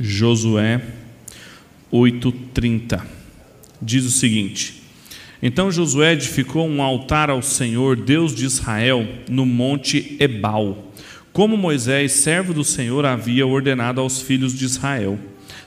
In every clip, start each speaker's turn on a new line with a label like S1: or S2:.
S1: Josué 8:30. Diz o seguinte: Então Josué edificou um altar ao Senhor, Deus de Israel, no monte Ebal, como Moisés, servo do Senhor, havia ordenado aos filhos de Israel,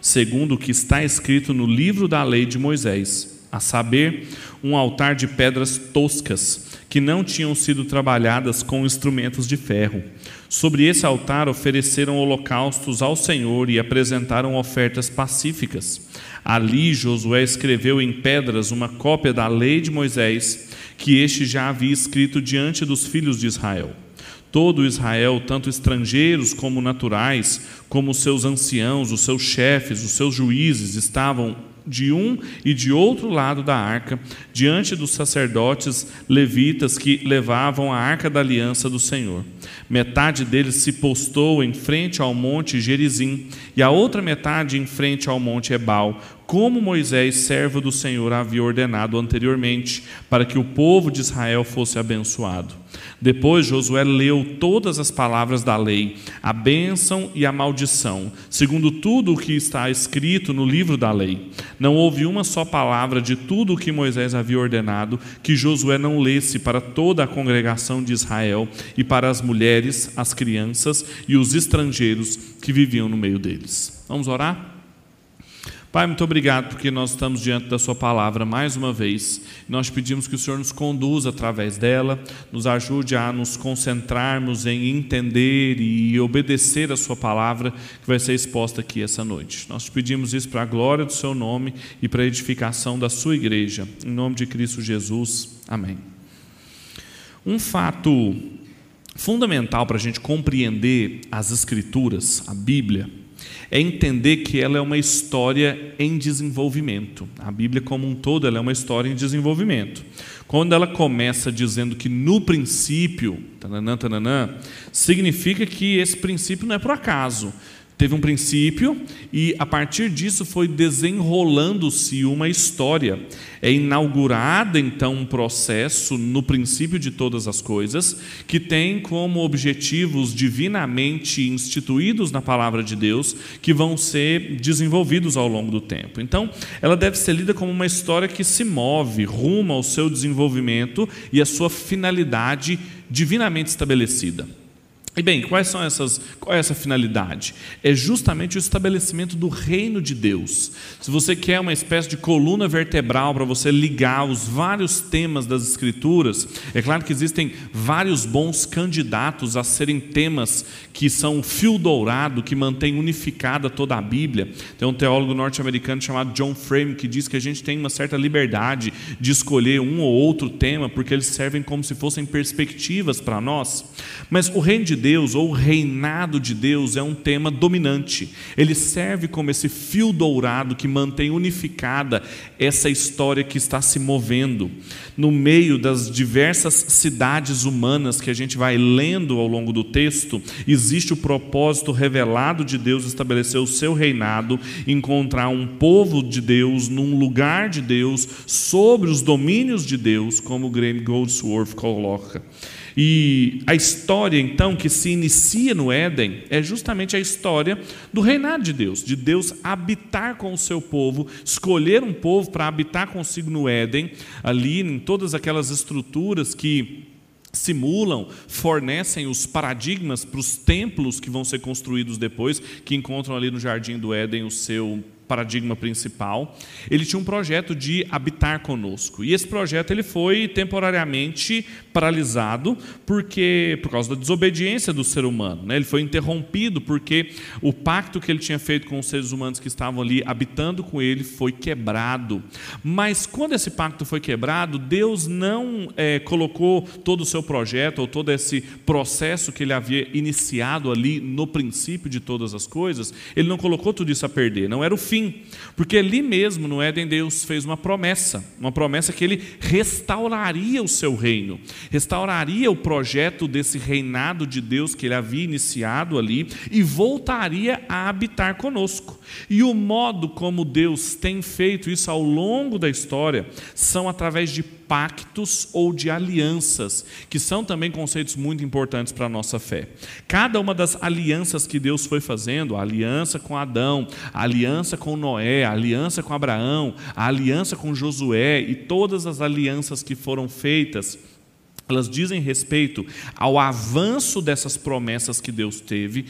S1: segundo o que está escrito no livro da lei de Moisés, a saber, um altar de pedras toscas que não tinham sido trabalhadas com instrumentos de ferro. Sobre esse altar ofereceram holocaustos ao Senhor e apresentaram ofertas pacíficas. Ali Josué escreveu em pedras uma cópia da lei de Moisés, que este já havia escrito diante dos filhos de Israel. Todo Israel, tanto estrangeiros como naturais, como seus anciãos, os seus chefes, os seus juízes, estavam de um e de outro lado da arca, diante dos sacerdotes levitas que levavam a arca da aliança do Senhor. Metade deles se postou em frente ao monte Gerizim e a outra metade em frente ao monte Ebal, como Moisés, servo do Senhor, havia ordenado anteriormente, para que o povo de Israel fosse abençoado. Depois Josué leu todas as palavras da lei, a bênção e a maldição, segundo tudo o que está escrito no livro da lei. Não houve uma só palavra de tudo o que Moisés havia ordenado que Josué não lesse para toda a congregação de Israel e para as mulheres, as crianças e os estrangeiros que viviam no meio deles. Vamos orar? Pai, muito obrigado porque nós estamos diante da Sua palavra mais uma vez. Nós pedimos que o Senhor nos conduza através dela, nos ajude a nos concentrarmos em entender e obedecer a Sua palavra que vai ser exposta aqui essa noite. Nós te pedimos isso para a glória do Seu nome e para a edificação da Sua igreja. Em nome de Cristo Jesus. Amém. Um fato fundamental para a gente compreender as Escrituras, a Bíblia, é entender que ela é uma história em desenvolvimento. A Bíblia, como um todo, ela é uma história em desenvolvimento. Quando ela começa dizendo que no princípio, tananã, tananã, significa que esse princípio não é por acaso. Teve um princípio e a partir disso foi desenrolando-se uma história. É inaugurada então um processo no princípio de todas as coisas, que tem como objetivos divinamente instituídos na palavra de Deus, que vão ser desenvolvidos ao longo do tempo. Então, ela deve ser lida como uma história que se move rumo ao seu desenvolvimento e à sua finalidade divinamente estabelecida. E bem, quais são essas, qual é essa finalidade? É justamente o estabelecimento do reino de Deus. Se você quer uma espécie de coluna vertebral para você ligar os vários temas das Escrituras, é claro que existem vários bons candidatos a serem temas que são o fio dourado, que mantém unificada toda a Bíblia. Tem um teólogo norte-americano chamado John Frame que diz que a gente tem uma certa liberdade de escolher um ou outro tema, porque eles servem como se fossem perspectivas para nós. Mas o reino de Deus ou o reinado de Deus é um tema dominante. Ele serve como esse fio dourado que mantém unificada essa história que está se movendo no meio das diversas cidades humanas que a gente vai lendo ao longo do texto. Existe o propósito revelado de Deus estabelecer o seu reinado, encontrar um povo de Deus num lugar de Deus, sobre os domínios de Deus, como Graham Goldsworth coloca. E a história, então, que se inicia no Éden é justamente a história do reinado de Deus, de Deus habitar com o seu povo, escolher um povo para habitar consigo no Éden, ali em todas aquelas estruturas que simulam, fornecem os paradigmas para os templos que vão ser construídos depois, que encontram ali no jardim do Éden o seu paradigma principal, ele tinha um projeto de habitar conosco. E esse projeto ele foi temporariamente paralisado porque por causa da desobediência do ser humano, né? Ele foi interrompido porque o pacto que ele tinha feito com os seres humanos que estavam ali habitando com ele foi quebrado. Mas quando esse pacto foi quebrado, Deus não é, colocou todo o seu projeto ou todo esse processo que ele havia iniciado ali no princípio de todas as coisas, ele não colocou tudo isso a perder. Não era o fim fim, porque ali mesmo no Éden Deus fez uma promessa, uma promessa que ele restauraria o seu reino, restauraria o projeto desse reinado de Deus que ele havia iniciado ali e voltaria a habitar conosco. E o modo como Deus tem feito isso ao longo da história são através de pactos ou de alianças, que são também conceitos muito importantes para a nossa fé. Cada uma das alianças que Deus foi fazendo, a aliança com Adão, a aliança com Noé, a aliança com Abraão, a aliança com Josué e todas as alianças que foram feitas, elas dizem respeito ao avanço dessas promessas que Deus teve,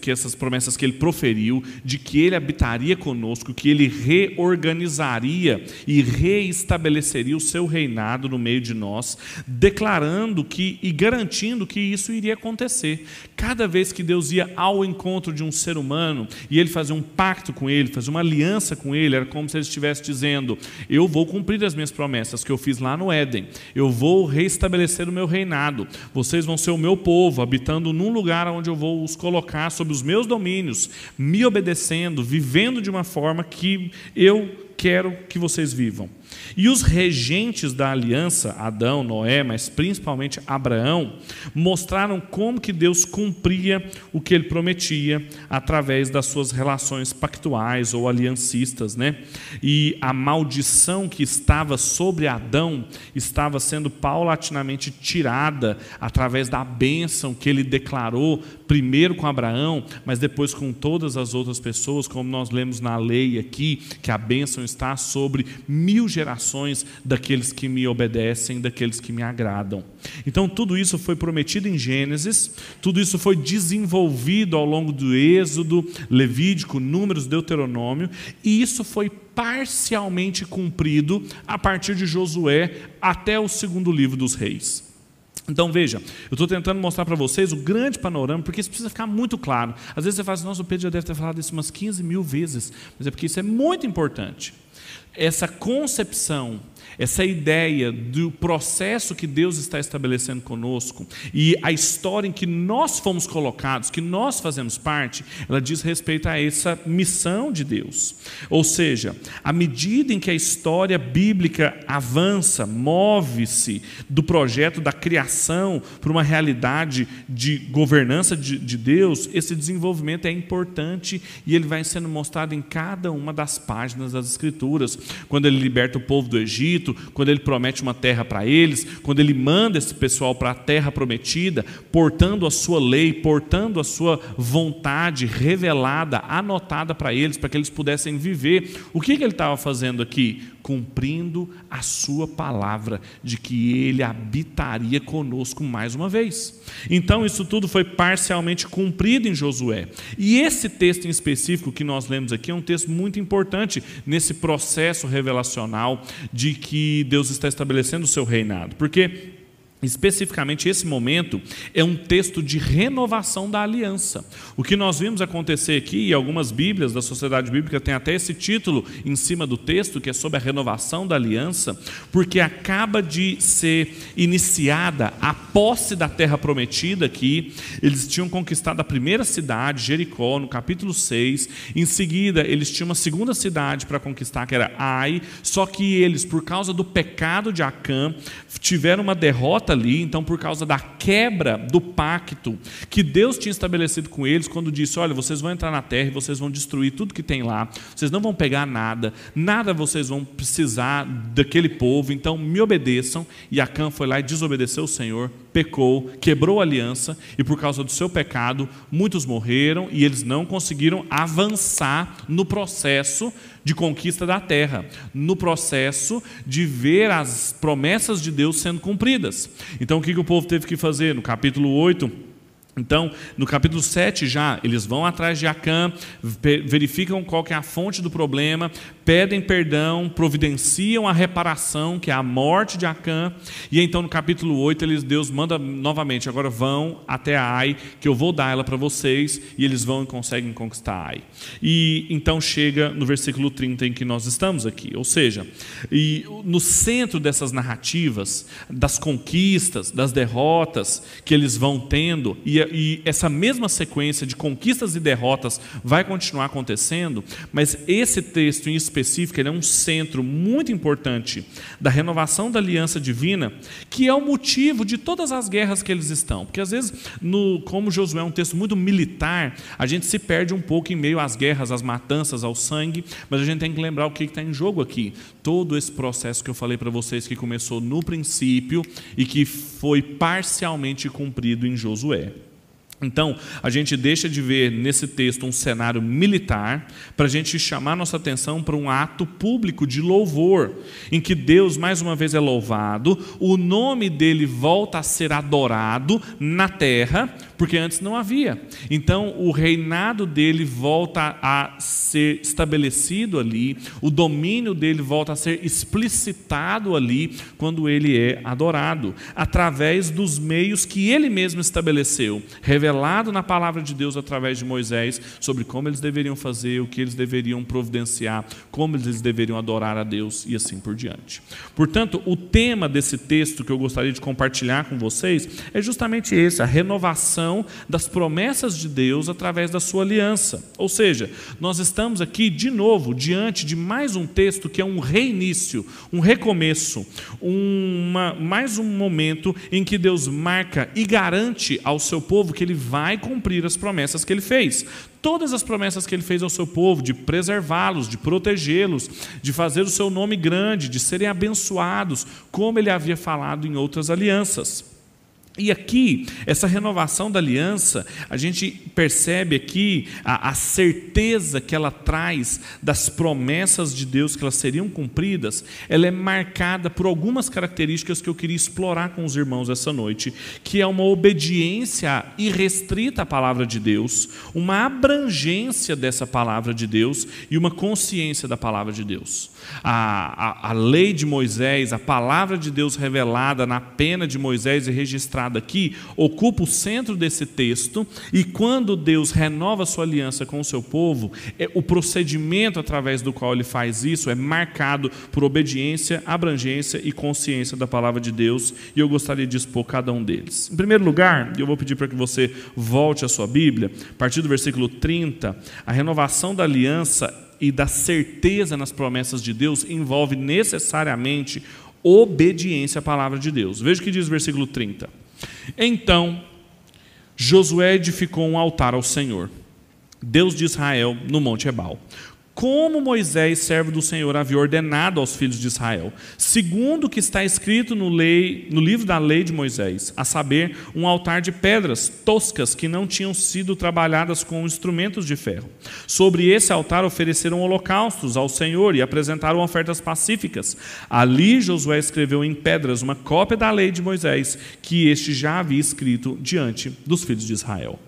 S1: que essas promessas que Ele proferiu, de que Ele habitaria conosco, que Ele reorganizaria e reestabeleceria o seu reinado no meio de nós, declarando que e garantindo que isso iria acontecer. Cada vez que Deus ia ao encontro de um ser humano e Ele fazia um pacto com ele, fazia uma aliança com ele, era como se Ele estivesse dizendo: Eu vou cumprir as minhas promessas que eu fiz lá no Éden, eu vou reestabelecer estabelecer o meu reinado. Vocês vão ser o meu povo, habitando num lugar onde eu vou os colocar sob os meus domínios, me obedecendo, vivendo de uma forma que eu quero que vocês vivam. E os regentes da aliança, Adão, Noé, mas principalmente Abraão, mostraram como que Deus cumpria o que ele prometia através das suas relações pactuais ou aliancistas, né? E a maldição que estava sobre Adão estava sendo paulatinamente tirada através da bênção que ele declarou primeiro com Abraão, mas depois com todas as outras pessoas, como nós lemos na lei aqui, que a bênção está sobre mil daqueles que me obedecem, daqueles que me agradam. Então, tudo isso foi prometido em Gênesis, tudo isso foi desenvolvido ao longo do Êxodo, Levítico, Números, Deuteronômio, e isso foi parcialmente cumprido a partir de Josué até o segundo livro dos Reis. Então veja, eu estou tentando mostrar para vocês o grande panorama, porque isso precisa ficar muito claro. Às vezes você fala assim, nossa, o Pedro já deve ter falado isso umas 15 mil vezes, mas é porque isso é muito importante. Essa concepção essa ideia do processo que Deus está estabelecendo conosco e a história em que nós fomos colocados, que nós fazemos parte, ela diz respeito a essa missão de Deus. Ou seja, à medida em que a história bíblica avança, move-se do projeto da criação para uma realidade de governança de, de Deus, esse desenvolvimento é importante e ele vai sendo mostrado em cada uma das páginas das Escrituras. Quando ele liberta o povo do Egito, Egito, quando ele promete uma terra para eles, quando ele manda esse pessoal para a terra prometida, portando a sua lei, portando a sua vontade revelada, anotada para eles, para que eles pudessem viver. O que, que ele estava fazendo aqui? Cumprindo a sua palavra de que ele habitaria conosco mais uma vez. Então, isso tudo foi parcialmente cumprido em Josué. E esse texto em específico que nós lemos aqui é um texto muito importante nesse processo revelacional de que Deus está estabelecendo o seu reinado. Porque Especificamente, esse momento é um texto de renovação da aliança. O que nós vimos acontecer aqui, e algumas Bíblias da Sociedade Bíblica têm até esse título em cima do texto, que é sobre a renovação da aliança, porque acaba de ser iniciada a posse da terra prometida aqui. Eles tinham conquistado a primeira cidade, Jericó, no capítulo 6. Em seguida, eles tinham uma segunda cidade para conquistar, que era Ai. Só que eles, por causa do pecado de Acã, tiveram uma derrota ali, então, por causa da quebra do pacto que Deus tinha estabelecido com eles, quando disse: Olha, vocês vão entrar na terra e vocês vão destruir tudo que tem lá, vocês não vão pegar nada, nada vocês vão precisar daquele povo, então me obedeçam. E Acã foi lá e desobedeceu o Senhor, pecou, quebrou a aliança, e por causa do seu pecado, muitos morreram e eles não conseguiram avançar no processo de conquista da terra, no processo de ver as promessas de Deus sendo cumpridas. Então, o que o povo teve que fazer? No capítulo 8, então, no capítulo 7 já, eles vão atrás de Acã, verificam qual é a fonte do problema, pedem perdão, providenciam a reparação, que é a morte de Acã, e então no capítulo 8 eles, Deus manda novamente, agora vão até Ai, que eu vou dar ela para vocês, e eles vão e conseguem conquistar Ai. E então chega no versículo 30 em que nós estamos aqui, ou seja, e no centro dessas narrativas, das conquistas, das derrotas que eles vão tendo, e e essa mesma sequência de conquistas e derrotas vai continuar acontecendo, mas esse texto em específico é um centro muito importante da renovação da aliança divina, que é o motivo de todas as guerras que eles estão. Porque às vezes, no, como Josué é um texto muito militar, a gente se perde um pouco em meio às guerras, às matanças, ao sangue, mas a gente tem que lembrar o que está em jogo aqui. Todo esse processo que eu falei para vocês que começou no princípio e que foi parcialmente cumprido em Josué. Então, a gente deixa de ver nesse texto um cenário militar para a gente chamar nossa atenção para um ato público de louvor, em que Deus mais uma vez é louvado, o nome dele volta a ser adorado na terra, porque antes não havia. Então, o reinado dele volta a ser estabelecido ali, o domínio dele volta a ser explicitado ali quando ele é adorado, através dos meios que ele mesmo estabeleceu, revelado na palavra de Deus através de Moisés sobre como eles deveriam fazer, o que eles deveriam providenciar, como eles deveriam adorar a Deus e assim por diante. Portanto, o tema desse texto que eu gostaria de compartilhar com vocês é justamente esse, a renovação das promessas de Deus através da sua aliança. Ou seja, nós estamos aqui de novo diante de mais um texto que é um reinício, um recomeço, uma, mais um momento em que Deus marca e garante ao seu povo que ele vai cumprir as promessas que ele fez todas as promessas que ele fez ao seu povo, de preservá-los, de protegê-los, de fazer o seu nome grande, de serem abençoados, como ele havia falado em outras alianças. E aqui, essa renovação da aliança, a gente percebe aqui a, a, certeza que ela traz das promessas de Deus que elas seriam cumpridas, ela é marcada por algumas características que eu queria explorar com os irmãos essa noite, que é uma obediência irrestrita à palavra de Deus, uma abrangência dessa palavra de Deus e uma consciência da palavra de Deus. A, a, a lei de Moisés, a palavra de Deus revelada na pena de Moisés e registrada aqui ocupa o centro desse texto, e quando Deus renova sua aliança com o seu povo, é, o procedimento através do qual ele faz isso é marcado por obediência, abrangência e consciência da palavra de Deus, e eu gostaria de expor cada um deles. Em primeiro lugar, eu vou pedir para que você volte à sua Bíblia, a partir do versículo 30, a renovação da aliança e da certeza nas promessas de Deus envolve necessariamente obediência à palavra de Deus. Veja o que diz o versículo 30. Então Josué edificou um altar ao Senhor, Deus de Israel, no Monte Ebal como Moisés, servo do Senhor, havia ordenado aos filhos de Israel, segundo o que está escrito no, lei, no livro da lei de Moisés, a saber, um altar de pedras toscas que não tinham sido trabalhadas com instrumentos de ferro. Sobre esse altar ofereceram holocaustos ao Senhor e apresentaram ofertas pacíficas. Ali Josué escreveu em pedras uma cópia da lei de Moisés, que este já havia escrito diante dos filhos de Israel.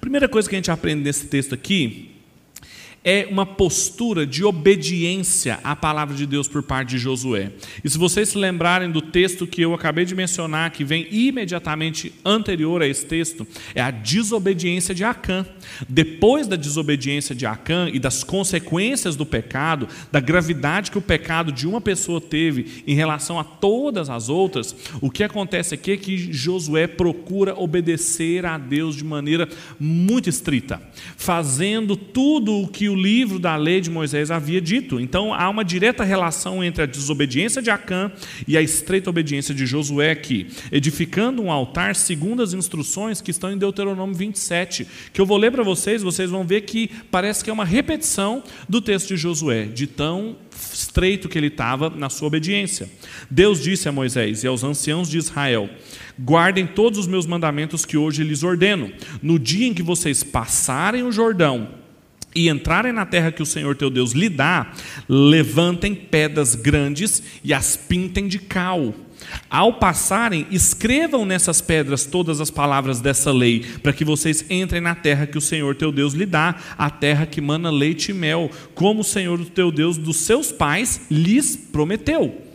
S1: Primeira coisa que a gente aprende nesse texto aqui é uma postura de obediência à palavra de Deus por parte de Josué. E se vocês se lembrarem do texto que eu acabei de mencionar, que vem imediatamente anterior a esse texto, é a desobediência de Acã. Depois da desobediência de Acã e das consequências do pecado, da gravidade que o pecado de uma pessoa teve em relação a todas as outras, o que acontece aqui é que Josué procura obedecer a Deus de maneira muito estrita, fazendo tudo o que o livro da lei de Moisés havia dito. Então há uma direta relação entre a desobediência de Acã e a estreita obediência de Josué aqui, edificando um altar segundo as instruções que estão em Deuteronômio 27, que eu vou ler para vocês, vocês vão ver que parece que é uma repetição do texto de Josué, de tão estreito que ele estava na sua obediência. Deus disse a Moisés e aos anciãos de Israel: Guardem todos os meus mandamentos que hoje lhes ordeno. No dia em que vocês passarem o Jordão, e entrarem na terra que o Senhor teu Deus lhe dá, levantem pedras grandes e as pintem de cal. Ao passarem, escrevam nessas pedras todas as palavras dessa lei, para que vocês entrem na terra que o Senhor teu Deus lhe dá, a terra que mana leite e mel, como o Senhor teu Deus dos seus pais lhes prometeu.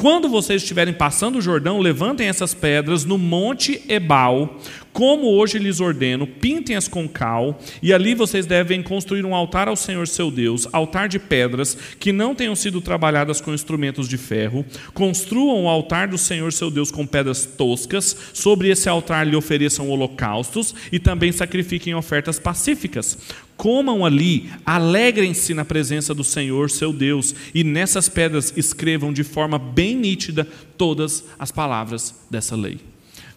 S1: Quando vocês estiverem passando o Jordão, levantem essas pedras no monte Ebal, como hoje lhes ordeno, pintem-as com cal, e ali vocês devem construir um altar ao Senhor seu Deus, altar de pedras que não tenham sido trabalhadas com instrumentos de ferro. Construam o altar do Senhor seu Deus com pedras toscas. Sobre esse altar lhe ofereçam holocaustos e também sacrifiquem ofertas pacíficas. Comam ali, alegrem-se na presença do Senhor seu Deus, e nessas pedras escrevam de forma bem nítida todas as palavras dessa lei.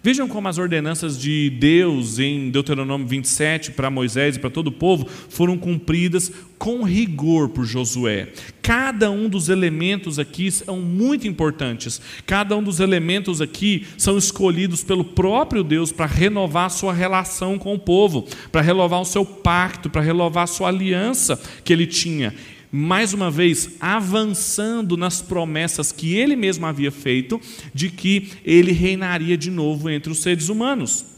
S1: Vejam como as ordenanças de Deus em Deuteronômio 27 para Moisés e para todo o povo foram cumpridas com rigor por Josué. Cada um dos elementos aqui são muito importantes. Cada um dos elementos aqui são escolhidos pelo próprio Deus para renovar a sua relação com o povo, para renovar o seu pacto, para renovar a sua aliança que ele tinha mais uma vez, avançando nas promessas que ele mesmo havia feito de que ele reinaria de novo entre os seres humanos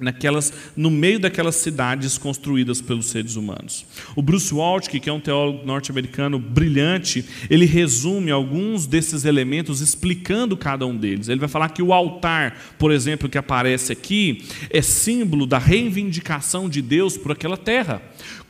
S1: naquelas, no meio daquelas cidades construídas pelos seres humanos. O Bruce Waltke, que é um teólogo norte-americano brilhante, ele resume alguns desses elementos explicando cada um deles. Ele vai falar que o altar, por exemplo, que aparece aqui, é símbolo da reivindicação de Deus por aquela terra.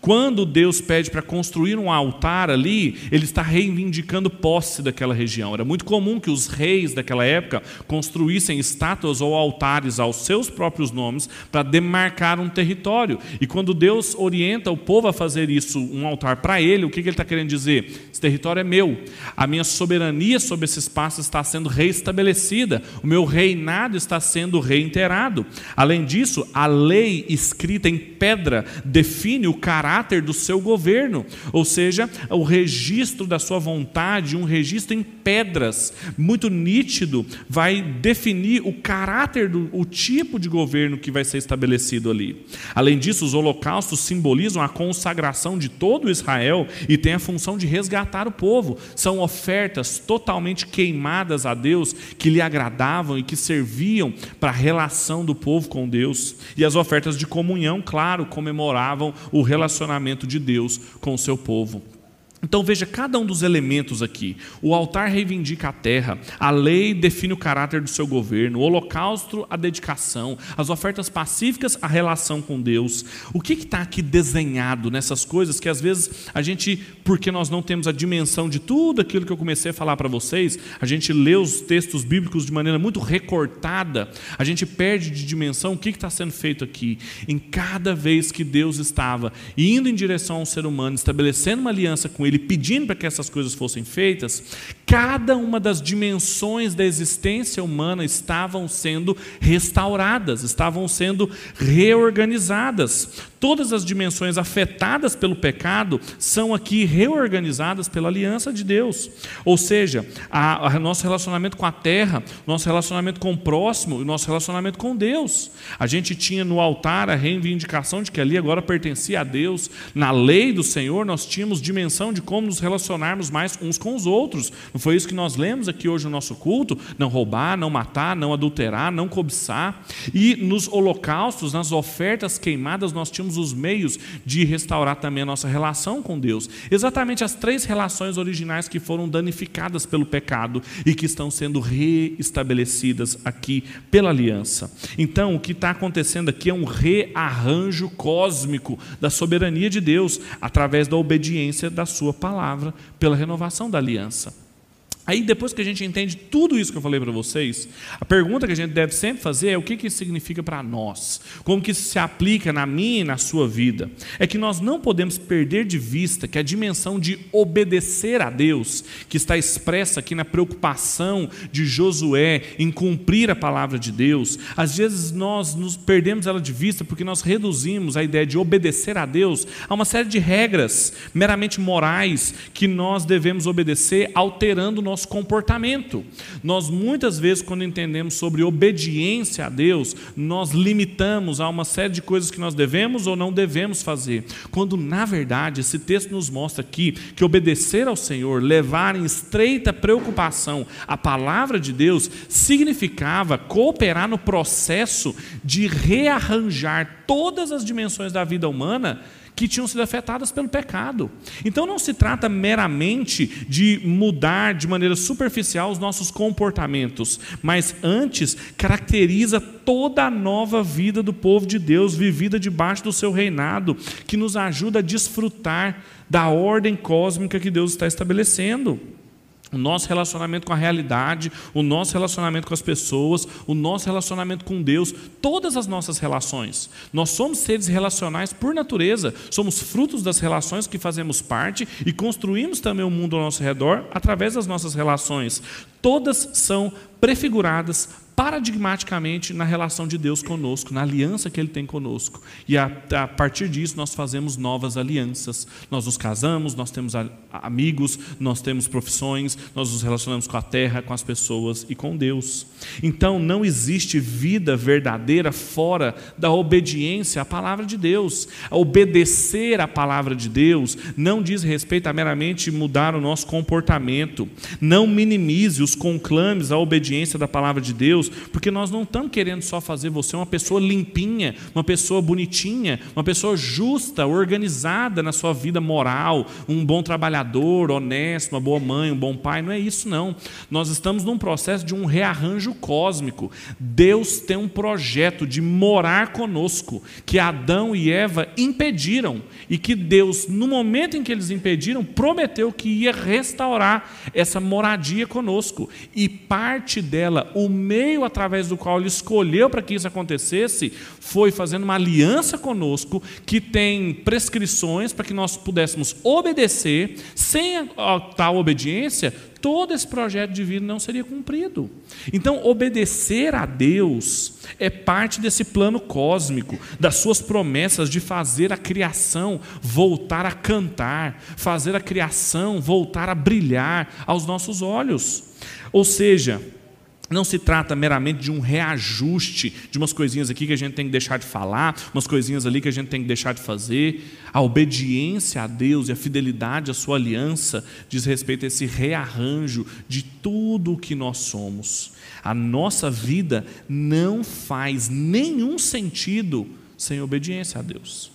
S1: Quando Deus pede para construir um altar ali, ele está reivindicando posse daquela região. Era muito comum que os reis daquela época construíssem estátuas ou altares aos seus próprios nomes para demarcar um território. E quando Deus orienta o povo a fazer isso, um altar para ele, o que ele está querendo dizer? Esse território é meu. A minha soberania sobre esse espaço está sendo reestabelecida. O meu reinado está sendo reiterado. Além disso, a lei escrita em pedra define o caráter caráter do seu governo, ou seja, o registro da sua vontade, um registro em pedras, muito nítido, vai definir o caráter, do, o tipo de governo que vai ser estabelecido ali. Além disso, os holocaustos simbolizam a consagração de todo Israel e têm a função de resgatar o povo. São ofertas totalmente queimadas a Deus que lhe agradavam e que serviam para a relação do povo com Deus. E as ofertas de comunhão, claro, comemoravam o relacionamento relacionamento de Deus com o seu povo. Então veja cada um dos elementos aqui. O altar reivindica a terra, a lei define o caráter do seu governo, o holocausto, a dedicação, as ofertas pacíficas, a relação com Deus. O que está aqui desenhado nessas coisas que às vezes a gente, porque nós não temos a dimensão de tudo aquilo que eu comecei a falar para vocês, a gente lê os textos bíblicos de maneira muito recortada, a gente perde de dimensão o que está sendo feito aqui. Em cada vez que Deus estava indo em direção ao ser humano, estabelecendo uma aliança com ele, ele pedindo para que essas coisas fossem feitas, cada uma das dimensões da existência humana estavam sendo restauradas, estavam sendo reorganizadas. Todas as dimensões afetadas pelo pecado são aqui reorganizadas pela aliança de Deus. Ou seja, o nosso relacionamento com a terra, nosso relacionamento com o próximo e nosso relacionamento com Deus. A gente tinha no altar a reivindicação de que ali agora pertencia a Deus. Na lei do Senhor, nós tínhamos dimensão de como nos relacionarmos mais uns com os outros. Não foi isso que nós lemos aqui hoje no nosso culto? Não roubar, não matar, não adulterar, não cobiçar. E nos holocaustos, nas ofertas queimadas, nós tínhamos os meios de restaurar também a nossa relação com Deus. Exatamente as três relações originais que foram danificadas pelo pecado e que estão sendo reestabelecidas aqui pela aliança. Então, o que está acontecendo aqui é um rearranjo cósmico da soberania de Deus através da obediência da Sua palavra pela renovação da aliança. Aí, depois que a gente entende tudo isso que eu falei para vocês, a pergunta que a gente deve sempre fazer é o que, que isso significa para nós, como que isso se aplica na minha e na sua vida. É que nós não podemos perder de vista que a dimensão de obedecer a Deus, que está expressa aqui na preocupação de Josué em cumprir a palavra de Deus, às vezes nós nos perdemos ela de vista porque nós reduzimos a ideia de obedecer a Deus a uma série de regras meramente morais que nós devemos obedecer alterando o nosso nosso comportamento. Nós muitas vezes, quando entendemos sobre obediência a Deus, nós limitamos a uma série de coisas que nós devemos ou não devemos fazer. Quando, na verdade, esse texto nos mostra aqui que obedecer ao Senhor, levar em estreita preocupação a palavra de Deus, significava cooperar no processo de rearranjar todas as dimensões da vida humana que tinham sido afetadas pelo pecado. Então não se trata meramente de mudar de maneira superficial os nossos comportamentos, mas antes caracteriza toda a nova vida do povo de Deus, vivida debaixo do seu reinado, que nos ajuda a desfrutar da ordem cósmica que Deus está estabelecendo o nosso relacionamento com a realidade, o nosso relacionamento com as pessoas, o nosso relacionamento com Deus, todas as nossas relações. Nós somos seres relacionais por natureza, somos frutos das relações que fazemos parte e construímos também o mundo ao nosso redor através das nossas relações. Todas são prefiguradas paradigmaticamente na relação de Deus conosco, na aliança que Ele tem conosco. E a, a, partir disso nós fazemos novas alianças. Nós nos casamos, nós temos a, amigos, nós temos profissões, nós nos relacionamos com a terra, com as pessoas e com Deus. Então não existe vida verdadeira fora da obediência à palavra de Deus. Obedecer à palavra de Deus não diz respeito a meramente mudar o nosso comportamento. Não minimize os conclames à obediência da palavra de Deus Deus, porque nós não estamos querendo só fazer você uma pessoa limpinha, uma pessoa bonitinha, uma pessoa justa, organizada na sua vida moral, um bom trabalhador, honesto, uma boa mãe, um bom pai. Não é isso, não. Nós estamos num processo de um rearranjo cósmico. Deus tem um projeto de morar conosco, que Adão e Eva impediram, e que Deus, no momento em que eles impediram, prometeu que ia restaurar essa moradia conosco. E parte dela, o meio meio através do qual ele escolheu para que isso acontecesse foi fazendo uma aliança conosco que tem prescrições para que nós pudéssemos obedecer. Sem a, tal obediência, todo esse projeto de vida não seria cumprido. Então, obedecer a Deus é parte desse plano cósmico, das suas promessas de fazer a criação voltar a cantar, fazer a criação voltar a brilhar aos nossos olhos. Ou seja, não se trata meramente de um reajuste de umas coisinhas aqui que a gente tem que deixar de falar, umas coisinhas ali que a gente tem que deixar de fazer. A obediência a Deus e a fidelidade à sua aliança diz respeito a esse rearranjo de tudo o que nós somos. A nossa vida não faz nenhum sentido sem obediência a Deus.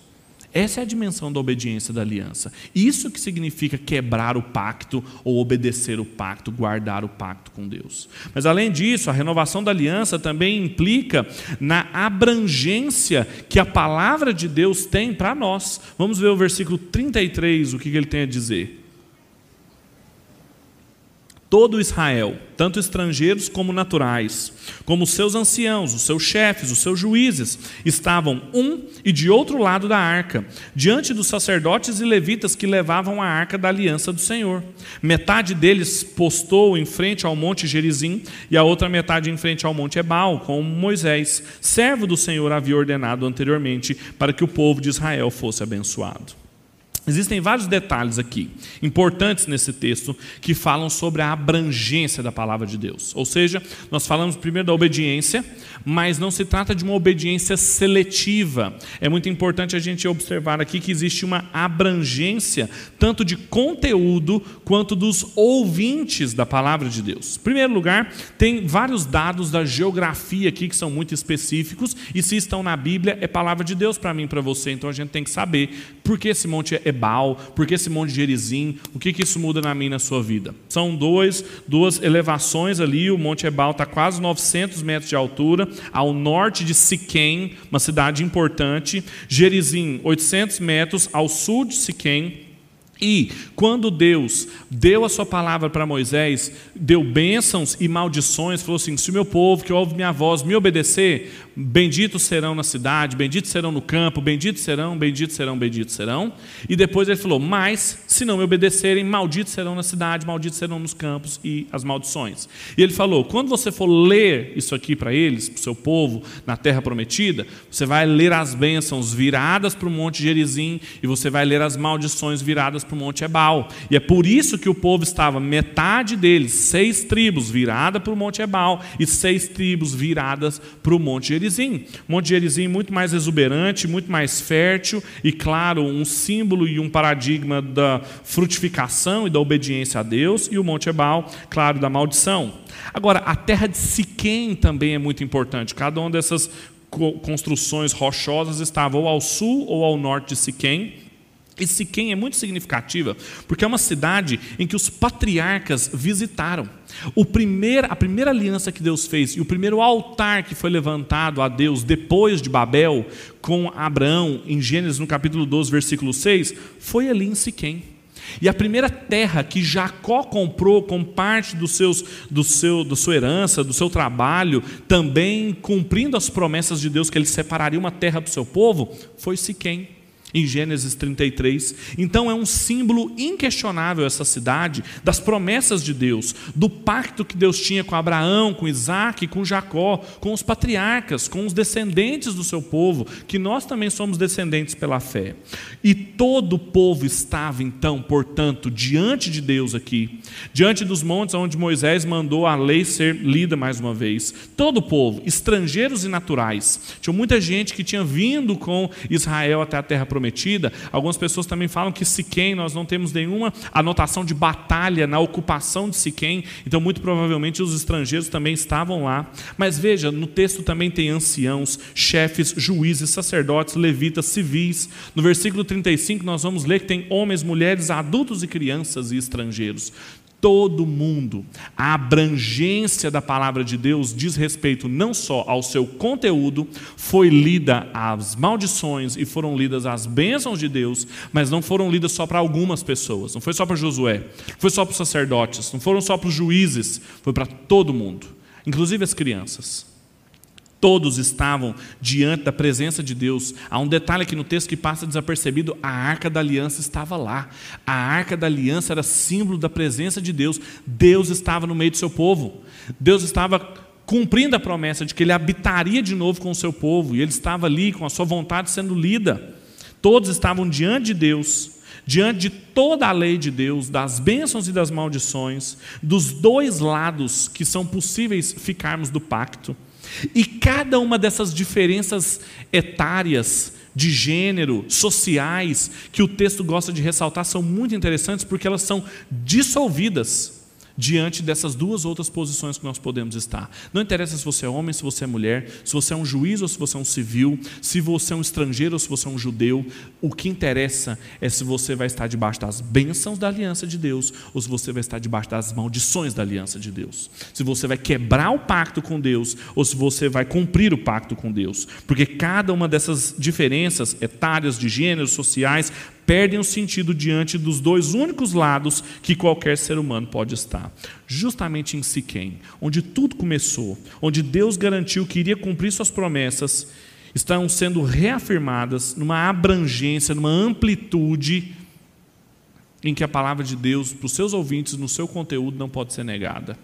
S1: Essa é a dimensão da obediência da aliança. Isso que significa quebrar o pacto ou obedecer o pacto, guardar o pacto com Deus. Mas além disso, a renovação da aliança também implica na abrangência que a palavra de Deus tem para nós. Vamos ver o versículo 33, o que ele tem a dizer todo Israel, tanto estrangeiros como naturais, como os seus anciãos, os seus chefes, os seus juízes, estavam um e de outro lado da arca, diante dos sacerdotes e levitas que levavam a arca da aliança do Senhor. Metade deles postou em frente ao monte Gerizim e a outra metade em frente ao monte Ebal, como Moisés, servo do Senhor, havia ordenado anteriormente para que o povo de Israel fosse abençoado. Existem vários detalhes aqui, importantes nesse texto, que falam sobre a abrangência da palavra de Deus. Ou seja, nós falamos primeiro da obediência, mas não se trata de uma obediência seletiva. É muito importante a gente observar aqui que existe uma abrangência, tanto de conteúdo quanto dos ouvintes da palavra de Deus. Em primeiro lugar, tem vários dados da geografia aqui que são muito específicos, e se estão na Bíblia, é palavra de Deus para mim e para você, então a gente tem que saber por que esse monte é Ebal, por que esse monte de Gerizim, o que, que isso muda na minha na sua vida. São dois, duas elevações ali, o monte Ebal está quase 900 metros de altura, ao norte de Siquém, uma cidade importante, Gerizim, 800 metros ao sul de Siquém, e quando Deus deu a sua palavra para Moisés, deu bênçãos e maldições, falou assim: se o meu povo que ouve minha voz me obedecer, benditos serão na cidade, benditos serão no campo, benditos serão, benditos serão, benditos serão. E depois ele falou: mas se não me obedecerem, malditos serão na cidade, malditos serão nos campos e as maldições. E ele falou: quando você for ler isso aqui para eles, para o seu povo, na terra prometida, você vai ler as bênçãos viradas para o monte Gerizim e você vai ler as maldições viradas para o Monte Ebal. E é por isso que o povo estava, metade deles, seis tribos virada para o Monte Ebal e seis tribos viradas para o Monte Gerizim. Monte Gerizim muito mais exuberante, muito mais fértil e, claro, um símbolo e um paradigma da frutificação e da obediência a Deus, e o Monte Ebal, claro, da maldição. Agora, a terra de Siquém também é muito importante. Cada uma dessas construções rochosas estava ou ao sul ou ao norte de Siquém. E Siquém é muito significativa, porque é uma cidade em que os patriarcas visitaram. O primeiro, a primeira aliança que Deus fez e o primeiro altar que foi levantado a Deus depois de Babel, com Abraão, em Gênesis no capítulo 12, versículo 6, foi ali em Siquém. E a primeira terra que Jacó comprou com parte dos seus, do seu, da sua herança, do seu trabalho, também cumprindo as promessas de Deus que ele separaria uma terra para o seu povo, foi Siquém em Gênesis 33. Então é um símbolo inquestionável essa cidade das promessas de Deus, do pacto que Deus tinha com Abraão, com Isaac, com Jacó, com os patriarcas, com os descendentes do seu povo, que nós também somos descendentes pela fé. E todo o povo estava então, portanto, diante de Deus aqui, diante dos montes onde Moisés mandou a lei ser lida mais uma vez. Todo o povo, estrangeiros e naturais. Tinha muita gente que tinha vindo com Israel até a terra prometida prometida. Algumas pessoas também falam que Siquém, nós não temos nenhuma anotação de batalha na ocupação de Siquém, então muito provavelmente os estrangeiros também estavam lá. Mas veja, no texto também tem anciãos, chefes, juízes, sacerdotes, levitas, civis. No versículo 35 nós vamos ler que tem homens, mulheres, adultos e crianças e estrangeiros todo mundo. A abrangência da palavra de Deus diz respeito não só ao seu conteúdo, foi lida as maldições e foram lidas as bênçãos de Deus, mas não foram lidas só para algumas pessoas, não foi só para Josué, não foi só para os sacerdotes, não foram só para os juízes, foi para todo mundo, inclusive as crianças. Todos estavam diante da presença de Deus. Há um detalhe aqui no texto que passa desapercebido: a arca da aliança estava lá. A arca da aliança era símbolo da presença de Deus. Deus estava no meio do seu povo. Deus estava cumprindo a promessa de que ele habitaria de novo com o seu povo, e ele estava ali com a sua vontade sendo lida. Todos estavam diante de Deus, diante de toda a lei de Deus, das bênçãos e das maldições, dos dois lados que são possíveis ficarmos do pacto. E cada uma dessas diferenças etárias, de gênero, sociais, que o texto gosta de ressaltar, são muito interessantes porque elas são dissolvidas diante dessas duas outras posições que nós podemos estar. Não interessa se você é homem, se você é mulher, se você é um juiz ou se você é um civil, se você é um estrangeiro ou se você é um judeu. O que interessa é se você vai estar debaixo das bênçãos da aliança de Deus ou se você vai estar debaixo das maldições da aliança de Deus. Se você vai quebrar o pacto com Deus ou se você vai cumprir o pacto com Deus. Porque cada uma dessas diferenças etárias, de gêneros, sociais, perdem o sentido diante dos dois únicos lados que qualquer ser humano pode estar. Justamente em Siquém, onde tudo começou, onde Deus garantiu que iria cumprir suas promessas, estão sendo reafirmadas numa abrangência, numa amplitude em que a palavra de Deus, para os seus ouvintes, no seu conteúdo, não pode ser negada.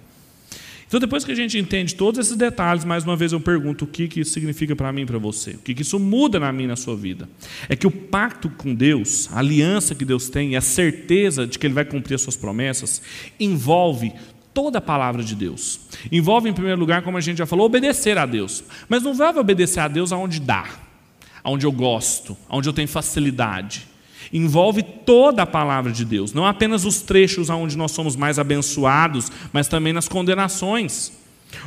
S1: Então, depois que a gente entende todos esses detalhes, mais uma vez eu pergunto o que, que isso significa para mim e para você. O que, que isso muda na minha na sua vida. É que o pacto com Deus, a aliança que Deus tem a certeza de que Ele vai cumprir as suas promessas, envolve toda a palavra de Deus. Envolve, em primeiro lugar, como a gente já falou, obedecer a Deus. Mas não envolve obedecer a Deus aonde dá, aonde eu gosto, aonde eu tenho facilidade envolve toda a palavra de Deus, não apenas os trechos onde nós somos mais abençoados, mas também nas condenações.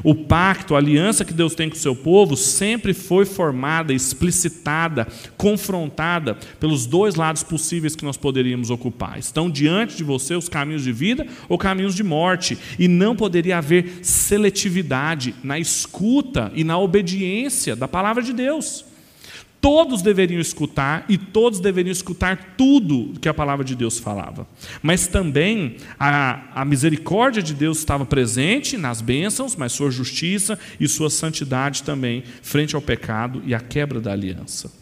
S1: O pacto, a aliança que Deus tem com o seu povo, sempre foi formada, explicitada, confrontada pelos dois lados possíveis que nós poderíamos ocupar. Estão diante de você os caminhos de vida ou caminhos de morte, e não poderia haver seletividade na escuta e na obediência da palavra de Deus. Todos deveriam escutar e todos deveriam escutar tudo que a palavra de Deus falava. Mas também a, a misericórdia de Deus estava presente nas bênçãos, mas sua justiça e sua santidade também, frente ao pecado e à quebra da aliança.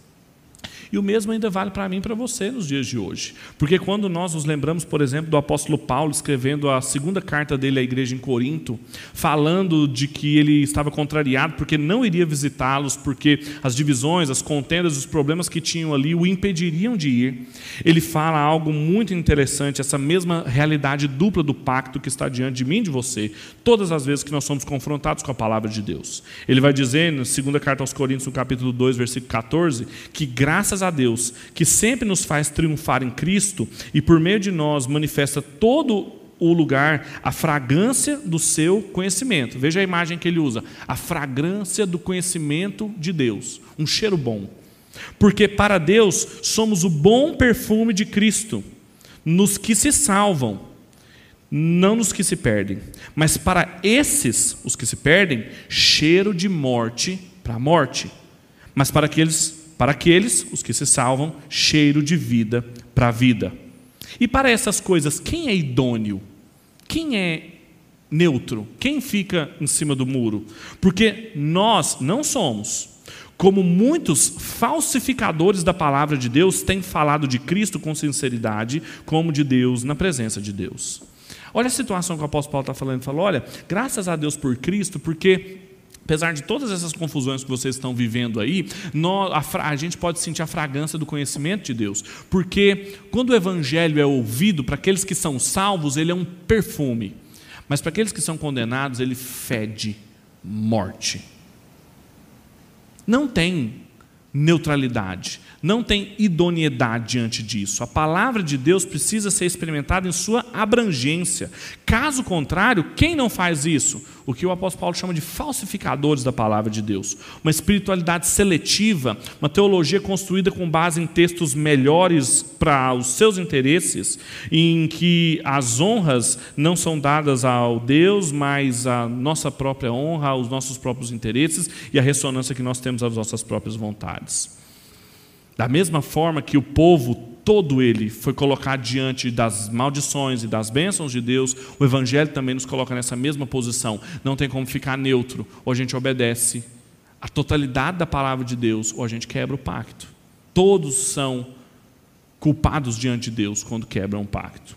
S1: E o mesmo ainda vale para mim e para você nos dias de hoje. Porque quando nós nos lembramos, por exemplo, do apóstolo Paulo escrevendo a segunda carta dele à igreja em Corinto, falando de que ele estava contrariado porque não iria visitá-los, porque as divisões, as contendas, os problemas que tinham ali o impediriam de ir, ele fala algo muito interessante, essa mesma realidade dupla do pacto que está diante de mim e de você, todas as vezes que nós somos confrontados com a palavra de Deus. Ele vai dizer, na segunda carta aos Coríntios, no capítulo 2, versículo 14, que graças graças a Deus, que sempre nos faz triunfar em Cristo e por meio de nós manifesta todo o lugar, a fragrância do seu conhecimento. Veja a imagem que ele usa: a fragrância do conhecimento de Deus, um cheiro bom. Porque para Deus somos o bom perfume de Cristo, nos que se salvam, não nos que se perdem. Mas para esses, os que se perdem, cheiro de morte para a morte. Mas para aqueles, para aqueles, os que se salvam, cheiro de vida para a vida. E para essas coisas, quem é idôneo? Quem é neutro? Quem fica em cima do muro? Porque nós não somos. Como muitos falsificadores da palavra de Deus têm falado de Cristo com sinceridade, como de Deus na presença de Deus. Olha a situação que o apóstolo Paulo está falando. Ele falou: olha, graças a Deus por Cristo, porque Apesar de todas essas confusões que vocês estão vivendo aí, nós, a, a, gente pode sentir a fragrância do conhecimento de Deus. Porque quando o evangelho é ouvido, para aqueles que são salvos, ele é um perfume. Mas para aqueles que são condenados, ele fede morte. Não tem neutralidade, não tem idoneidade diante disso. A palavra de Deus precisa ser experimentada em sua abrangência. Caso contrário, quem não faz isso? O que o apóstolo Paulo chama de falsificadores da palavra de Deus. Uma espiritualidade seletiva, uma teologia construída com base em textos melhores para os seus interesses, em que as honras não são dadas ao Deus, mas a nossa própria honra, aos nossos próprios interesses e a ressonância que nós temos às nossas próprias vontades. Da mesma forma que o povo todo ele foi colocado diante das maldições e das bênçãos de Deus, o Evangelho também nos coloca nessa mesma posição. Não tem como ficar neutro. Ou a gente obedece a totalidade da palavra de Deus, ou a gente quebra o pacto. Todos são culpados diante de Deus quando quebram o pacto.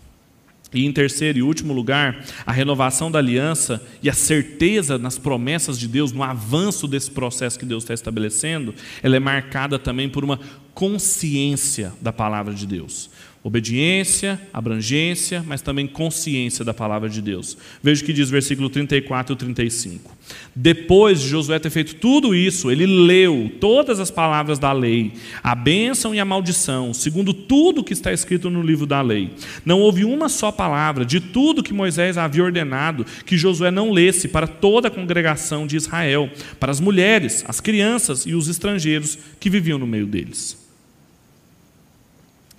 S1: E em terceiro e último lugar, a renovação da aliança e a certeza nas promessas de Deus, no avanço desse processo que Deus está estabelecendo, ela é marcada também por uma consciência da palavra de Deus. Obediência, abrangência, mas também consciência da palavra de Deus. Veja o que diz versículo 34 e 35. Depois de Josué ter feito tudo isso, ele leu todas as palavras da lei, a bênção e a maldição, segundo tudo que está escrito no livro da lei. Não houve uma só palavra de tudo que Moisés havia ordenado que Josué não lesse para toda a congregação de Israel, para as mulheres, as crianças e os estrangeiros que viviam no meio deles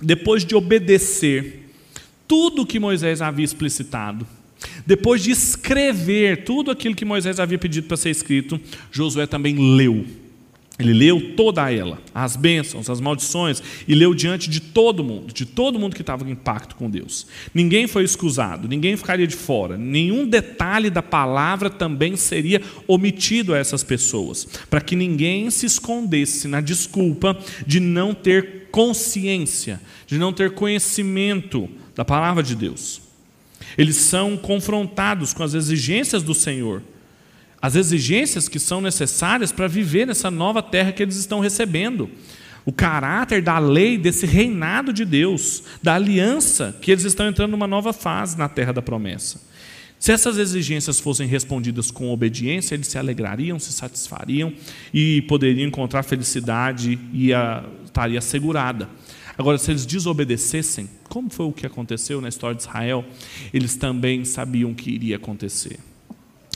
S1: depois de obedecer tudo que Moisés havia explicitado, depois de escrever tudo aquilo que Moisés havia pedido para ser escrito, Josué também leu. Ele leu toda ela, as bênçãos, as maldições, e leu diante de todo mundo, de todo mundo que estava em pacto com Deus. Ninguém foi excusado, ninguém ficaria de fora, nenhum detalhe da palavra também seria omitido a essas pessoas, para que ninguém se escondesse na desculpa de não ter consciência, de não ter conhecimento da palavra de Deus. Eles são confrontados com as exigências do Senhor, as exigências que são necessárias para viver nessa nova terra que eles estão recebendo. O caráter da lei, desse reinado de Deus, da aliança, que eles estão entrando numa nova fase na terra da promessa. Se essas exigências fossem respondidas com obediência, eles se alegrariam, se satisfariam e poderiam encontrar felicidade e a, estaria assegurada. Agora, se eles desobedecessem, como foi o que aconteceu na história de Israel, eles também sabiam que iria acontecer.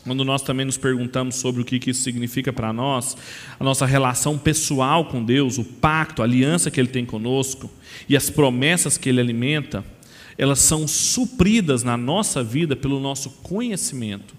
S1: Quando nós também nos perguntamos sobre o que isso significa para nós, a nossa relação pessoal com Deus, o pacto, a aliança que Ele tem conosco e as promessas que Ele alimenta, elas são supridas na nossa vida pelo nosso conhecimento,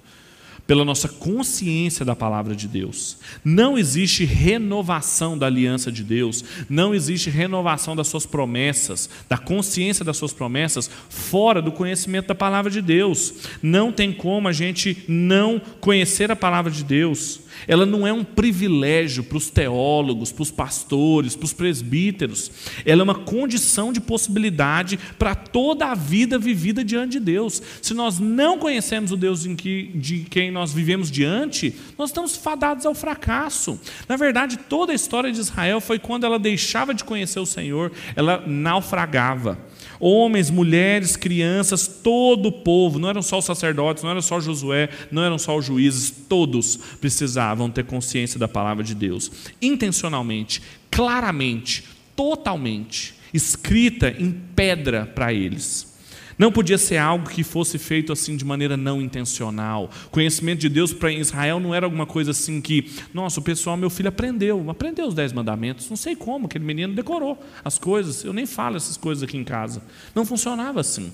S1: pela nossa consciência da palavra de Deus. Não existe renovação da aliança de Deus, não existe renovação das suas promessas, da consciência das suas promessas, fora do conhecimento da palavra de Deus. Não tem como a gente não conhecer a palavra de Deus ela não é um privilégio para os teólogos, para os pastores, para os presbíteros. Ela é uma condição de possibilidade para toda a vida vivida diante de Deus. Se nós não conhecemos o Deus que, de quem nós vivemos diante, nós estamos fadados ao fracasso. Na verdade, toda a história de Israel foi quando ela deixava de conhecer o Senhor, ela naufragava. Homens, mulheres, crianças, todo o povo, não eram só os sacerdotes, não era só Josué, não eram só os juízes, todos precisavam ter consciência da palavra de Deus, intencionalmente, claramente, totalmente, escrita em pedra para eles. Não podia ser algo que fosse feito assim de maneira não intencional. Conhecimento de Deus para Israel não era alguma coisa assim que, nossa, o pessoal, meu filho aprendeu, aprendeu os dez mandamentos. Não sei como, aquele menino decorou as coisas. Eu nem falo essas coisas aqui em casa. Não funcionava assim.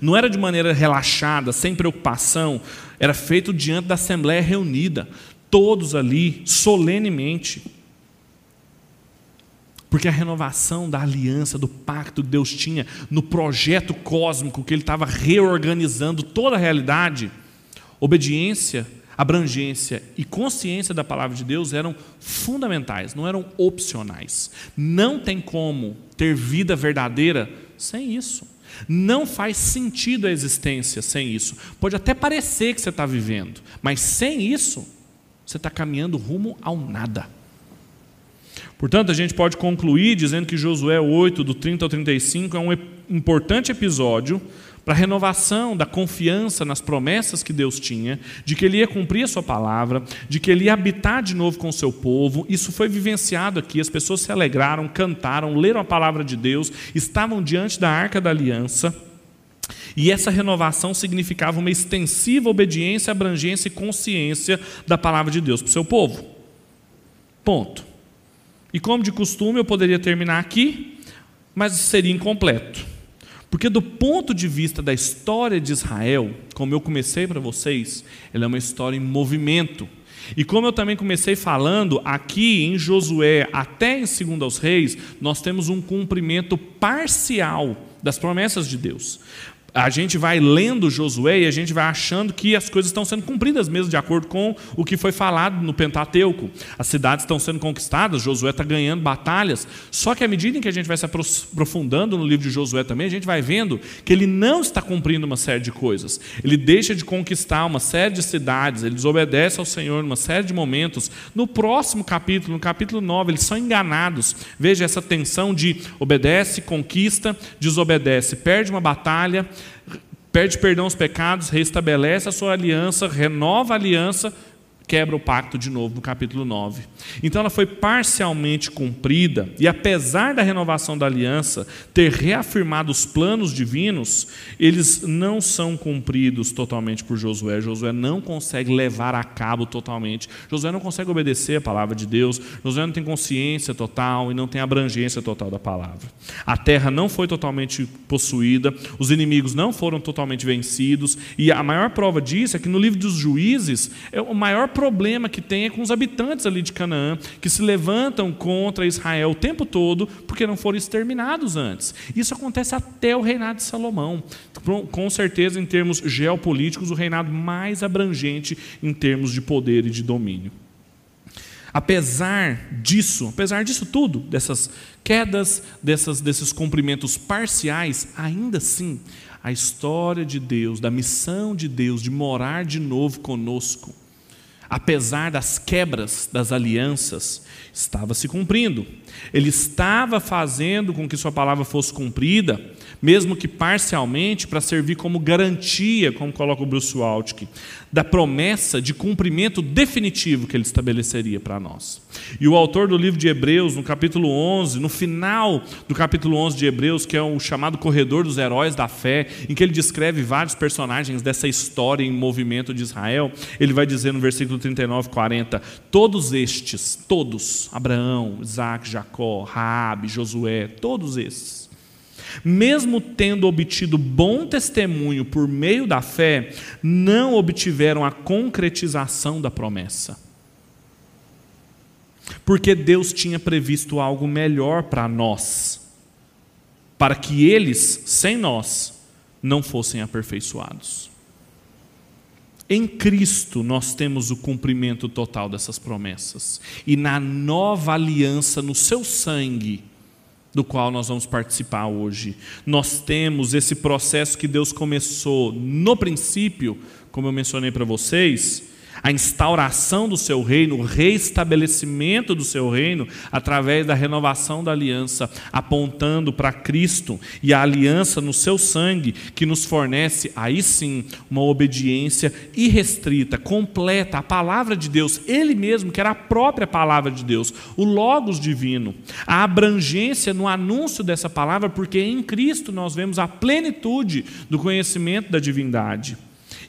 S1: Não era de maneira relaxada, sem preocupação. Era feito diante da assembleia reunida, todos ali, solenemente. Porque a renovação da aliança, do pacto que Deus tinha no projeto cósmico que Ele estava reorganizando toda a realidade, obediência, abrangência e consciência da palavra de Deus eram fundamentais, não eram opcionais. Não tem como ter vida verdadeira sem isso. Não faz sentido a existência sem isso. Pode até parecer que você está vivendo, mas sem isso, você está caminhando rumo ao nada. Portanto, a gente pode concluir dizendo que Josué 8, do 30 ao 35, é um importante episódio para a renovação da confiança nas promessas que Deus tinha, de que Ele ia cumprir a Sua palavra, de que Ele ia habitar de novo com o seu povo. Isso foi vivenciado aqui, as pessoas se alegraram, cantaram, leram a palavra de Deus, estavam diante da arca da aliança. E essa renovação significava uma extensiva obediência, abrangência e consciência da palavra de Deus para o seu povo. Ponto. E como de costume, eu poderia terminar aqui, mas seria incompleto. Porque, do ponto de vista da história de Israel, como eu comecei para vocês, ela é uma história em movimento. E como eu também comecei falando, aqui em Josué, até em 2 aos Reis, nós temos um cumprimento parcial das promessas de Deus a gente vai lendo Josué e a gente vai achando que as coisas estão sendo cumpridas mesmo de acordo com o que foi falado no Pentateuco. As cidades estão sendo conquistadas, Josué está ganhando batalhas. Só que à medida em que a gente vai se aprofundando no livro de Josué também, a gente vai vendo que ele não está cumprindo uma série de coisas. Ele deixa de conquistar uma série de cidades, ele desobedece ao Senhor numa série de momentos. No próximo capítulo, no capítulo 9, eles são enganados. Veja essa tensão de obedece, conquista, desobedece, perde uma batalha pede perdão aos pecados, restabelece a sua aliança, renova a aliança, quebra o pacto de novo no capítulo 9. Então ela foi parcialmente cumprida, e apesar da renovação da aliança ter reafirmado os planos divinos, eles não são cumpridos totalmente por Josué. Josué não consegue levar a cabo totalmente. Josué não consegue obedecer a palavra de Deus. Josué não tem consciência total e não tem abrangência total da palavra. A terra não foi totalmente possuída, os inimigos não foram totalmente vencidos, e a maior prova disso é que no livro dos juízes, é o maior problema que tem é com os habitantes ali de Canaã, que se levantam contra Israel o tempo todo, porque não foram exterminados antes. Isso acontece até o reinado de Salomão. Com certeza, em termos geopolíticos, o reinado mais abrangente em termos de poder e de domínio. Apesar disso, apesar disso tudo, dessas quedas, dessas, desses cumprimentos parciais, ainda assim, a história de Deus, da missão de Deus de morar de novo conosco, apesar das quebras das alianças, estava se cumprindo. Ele estava fazendo com que sua palavra fosse cumprida, mesmo que parcialmente, para servir como garantia, como coloca o Bruce Waltke, da promessa de cumprimento definitivo que ele estabeleceria para nós. E o autor do livro de Hebreus, no capítulo 11, no final do capítulo 11 de Hebreus, que é o chamado corredor dos heróis da fé, em que ele descreve vários personagens dessa história em movimento de Israel, ele vai dizer no versículo 39, 40, todos estes, todos, Abraão, Isaac, Jacó, Raabe, Josué, todos esses, mesmo tendo obtido bom testemunho por meio da fé, não obtiveram a concretização da promessa. Porque Deus tinha previsto algo melhor para nós, para que eles, sem nós, não fossem aperfeiçoados. Em Cristo nós temos o cumprimento total dessas promessas, e na nova aliança, no seu sangue, do qual nós vamos participar hoje. Nós temos esse processo que Deus começou no princípio, como eu mencionei para vocês, a instauração do seu reino, o reestabelecimento do seu reino, através da renovação da aliança, apontando para Cristo e a aliança no seu sangue, que nos fornece, aí sim, uma obediência irrestrita, completa, a palavra de Deus, Ele mesmo, que era a própria palavra de Deus, o Logos divino, a abrangência no anúncio dessa palavra, porque em Cristo nós vemos a plenitude do conhecimento da divindade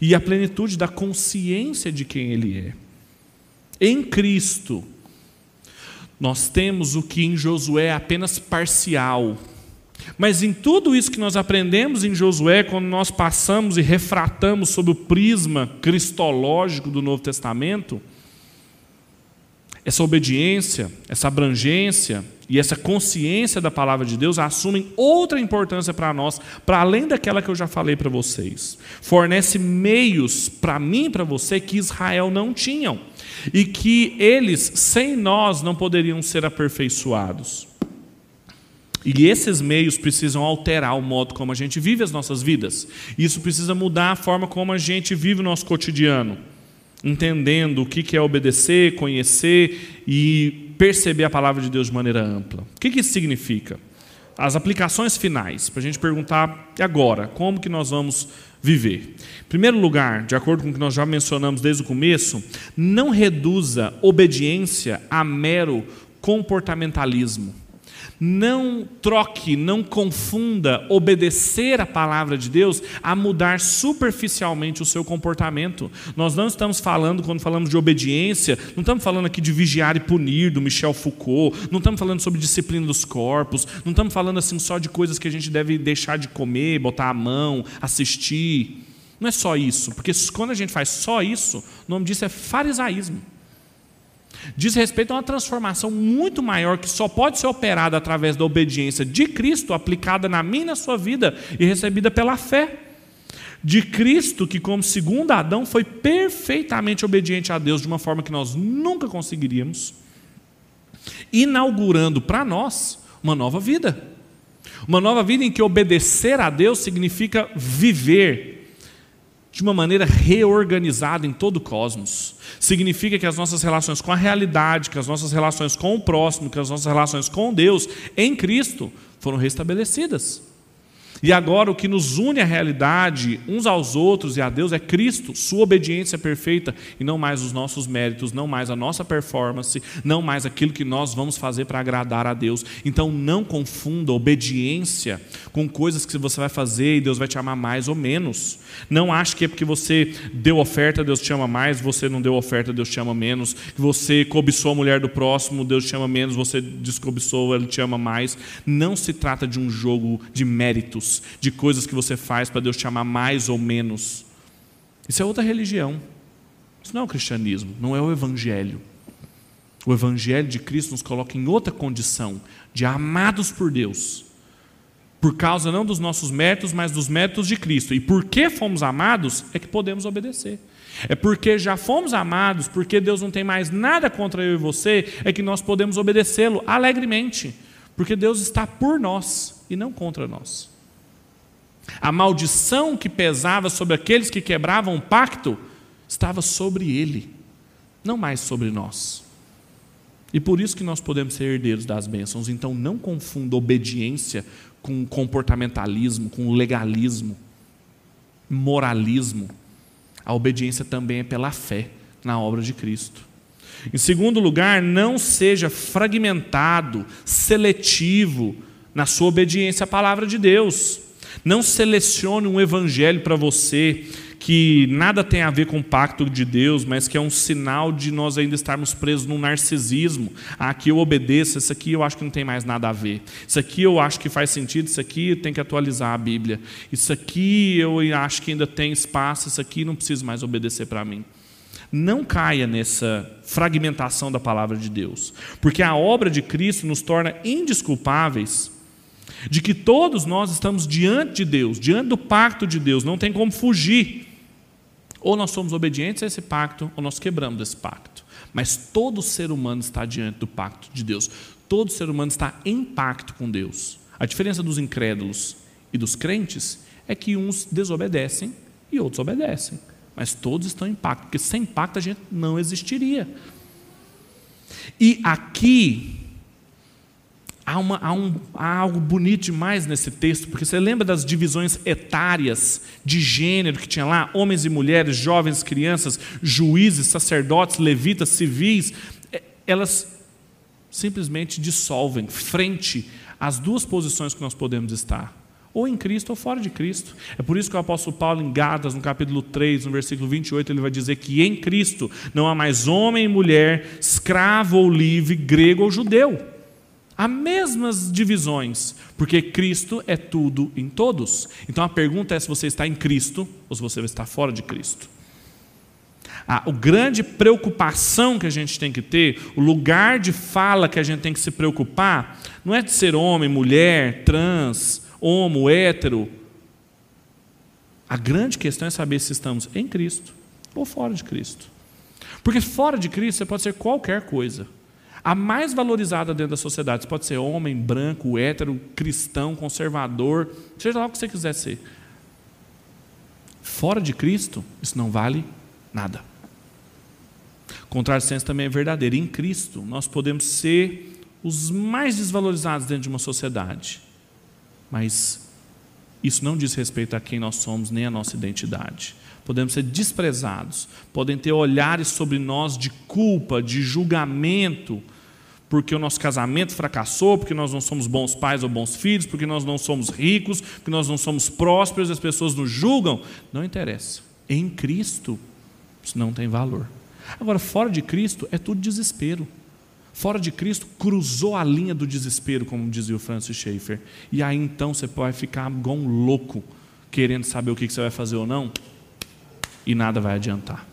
S1: e a plenitude da consciência de quem Ele é. Em Cristo, nós temos o que em Josué é apenas parcial. Mas em tudo isso que nós aprendemos em Josué, quando nós passamos e refratamos sobre o prisma cristológico do Novo Testamento, essa obediência, essa abrangência e essa consciência da palavra de Deus assumem outra importância para nós, para além daquela que eu já falei para vocês. Fornece meios para mim e para você que Israel não tinham e que eles, sem nós, não poderiam ser aperfeiçoados. E esses meios precisam alterar o modo como a gente vive as nossas vidas. Isso precisa mudar a forma como a gente vive o nosso cotidiano entendendo o que é obedecer, conhecer e perceber a palavra de Deus de maneira ampla. O que isso significa? As aplicações finais, para a gente perguntar agora, como que nós vamos viver? Em primeiro lugar, de acordo com o que nós já mencionamos desde o começo, não reduza obediência a mero comportamentalismo. Não troque, não confunda obedecer a palavra de Deus a mudar superficialmente o seu comportamento. Nós não estamos falando, quando falamos de obediência, não estamos falando aqui de vigiar e punir, do Michel Foucault, não estamos falando sobre disciplina dos corpos, não estamos falando assim só de coisas que a gente deve deixar de comer, botar a mão, assistir. Não é só isso, porque quando a gente faz só isso, o nome disso é farisaísmo diz respeito a uma transformação muito maior que só pode ser operada através da obediência de Cristo, aplicada na minha e na sua vida e recebida pela fé. De Cristo, que, como segundo Adão, foi perfeitamente obediente a Deus de uma forma que nós nunca conseguiríamos, inaugurando para nós uma nova vida. Uma nova vida em que obedecer a Deus significa viver de uma maneira reorganizada em todo o cosmos. Significa que as nossas relações com a realidade, que as nossas relações com o próximo, que as nossas relações com Deus em Cristo foram restabelecidas. E agora o que nos une à realidade, uns aos outros e a Deus é Cristo, sua obediência perfeita e não mais os nossos méritos, não mais a nossa performance, não mais aquilo que nós vamos fazer para agradar a Deus. Então não confunda obediência com coisas que você vai fazer e Deus vai te amar mais ou menos. Não ache que é porque você deu oferta, Deus te ama mais, você não deu oferta, Deus te ama menos, que você cobiçou a mulher do próximo, Deus te ama menos, você descobiçou, ele te ama mais. Não se trata de um jogo de méritos de coisas que você faz para Deus te amar mais ou menos. Isso é outra religião. Isso não é o cristianismo, não é o evangelho. O evangelho de Cristo nos coloca em outra condição, de amados por Deus. Por causa não dos nossos méritos, mas dos méritos de Cristo. E porque fomos amados, é que podemos obedecer. É porque já fomos amados, porque Deus não tem mais nada contra eu e você, é que nós podemos obedecê-lo alegremente. Porque Deus está por nós e não contra nós. A maldição que pesava sobre aqueles que quebravam o pacto estava sobre ele, não mais sobre nós. E por isso que nós podemos ser herdeiros das bênçãos. Então não confunda obediência com comportamentalismo, com legalismo, moralismo. A obediência também é pela fé na obra de Cristo. Em segundo lugar, não seja fragmentado, seletivo na sua obediência à palavra de Deus. Não selecione um evangelho para você que nada tem a ver com o pacto de Deus, mas que é um sinal de nós ainda estarmos presos num narcisismo. Ah, aqui eu obedeço, isso aqui eu acho que não tem mais nada a ver. Isso aqui eu acho que faz sentido, isso aqui tem que atualizar a Bíblia. Isso aqui eu acho que ainda tem espaço, isso aqui não precisa mais obedecer para mim. Não caia nessa fragmentação da palavra de Deus, porque a obra de Cristo nos torna indisculpáveis de que todos nós estamos diante de Deus, diante do pacto de Deus, não tem como fugir. Ou nós somos obedientes a esse pacto, ou nós quebramos esse pacto. Mas todo ser humano está diante do pacto de Deus. Todo ser humano está em pacto com Deus. A diferença dos incrédulos e dos crentes é que uns desobedecem e outros obedecem. mas todos estão em pacto, porque sem pacto a gente não existiria. E aqui há, uma, há, um, há algo bonito demais nesse texto, porque você lembra das divisões etárias de gênero que tinha lá? Homens e mulheres, jovens, crianças, juízes, sacerdotes, levitas, civis. É, elas simplesmente dissolvem frente às duas posições que nós podemos estar ou em Cristo ou fora de Cristo. É por isso que o apóstolo Paulo, em Gálatas, no capítulo 3, no versículo 28, ele vai dizer que em Cristo não há mais homem e mulher, escravo ou livre, grego ou judeu. Há mesmas divisões, porque Cristo é tudo em todos. Então a pergunta é se você está em Cristo ou se você está fora de Cristo. A, grande preocupação que a gente tem que ter, o lugar de fala que a gente tem que se preocupar, não é de ser homem, mulher, trans, homo, hétero. A grande questão é saber se estamos em Cristo ou fora de Cristo. Porque fora de Cristo você pode ser qualquer coisa. A mais valorizada dentro da sociedade, você pode ser homem, branco, hétero, cristão, conservador, seja lá o que você quiser ser. Fora de Cristo, isso não vale nada. Senso também é verdadeiro. Em Cristo, nós podemos ser os mais desvalorizados dentro de uma sociedade. Mas isso não diz respeito a quem nós somos, nem a nossa identidade. Podemos ser desprezados, podem ter olhares sobre nós de culpa, de julgamento, porque o nosso casamento fracassou, porque nós não somos bons pais ou bons filhos, porque nós não somos ricos, porque nós não somos prósperos, as pessoas nos julgam. Não interessa. Em Cristo, isso não tem valor. Agora, fora de Cristo, é tudo desespero fora de Cristo, cruzou a linha do desespero, como dizia o Francis Schaeffer. E aí então você pode ficar igual um louco, querendo saber o que você vai fazer ou não, e nada vai adiantar.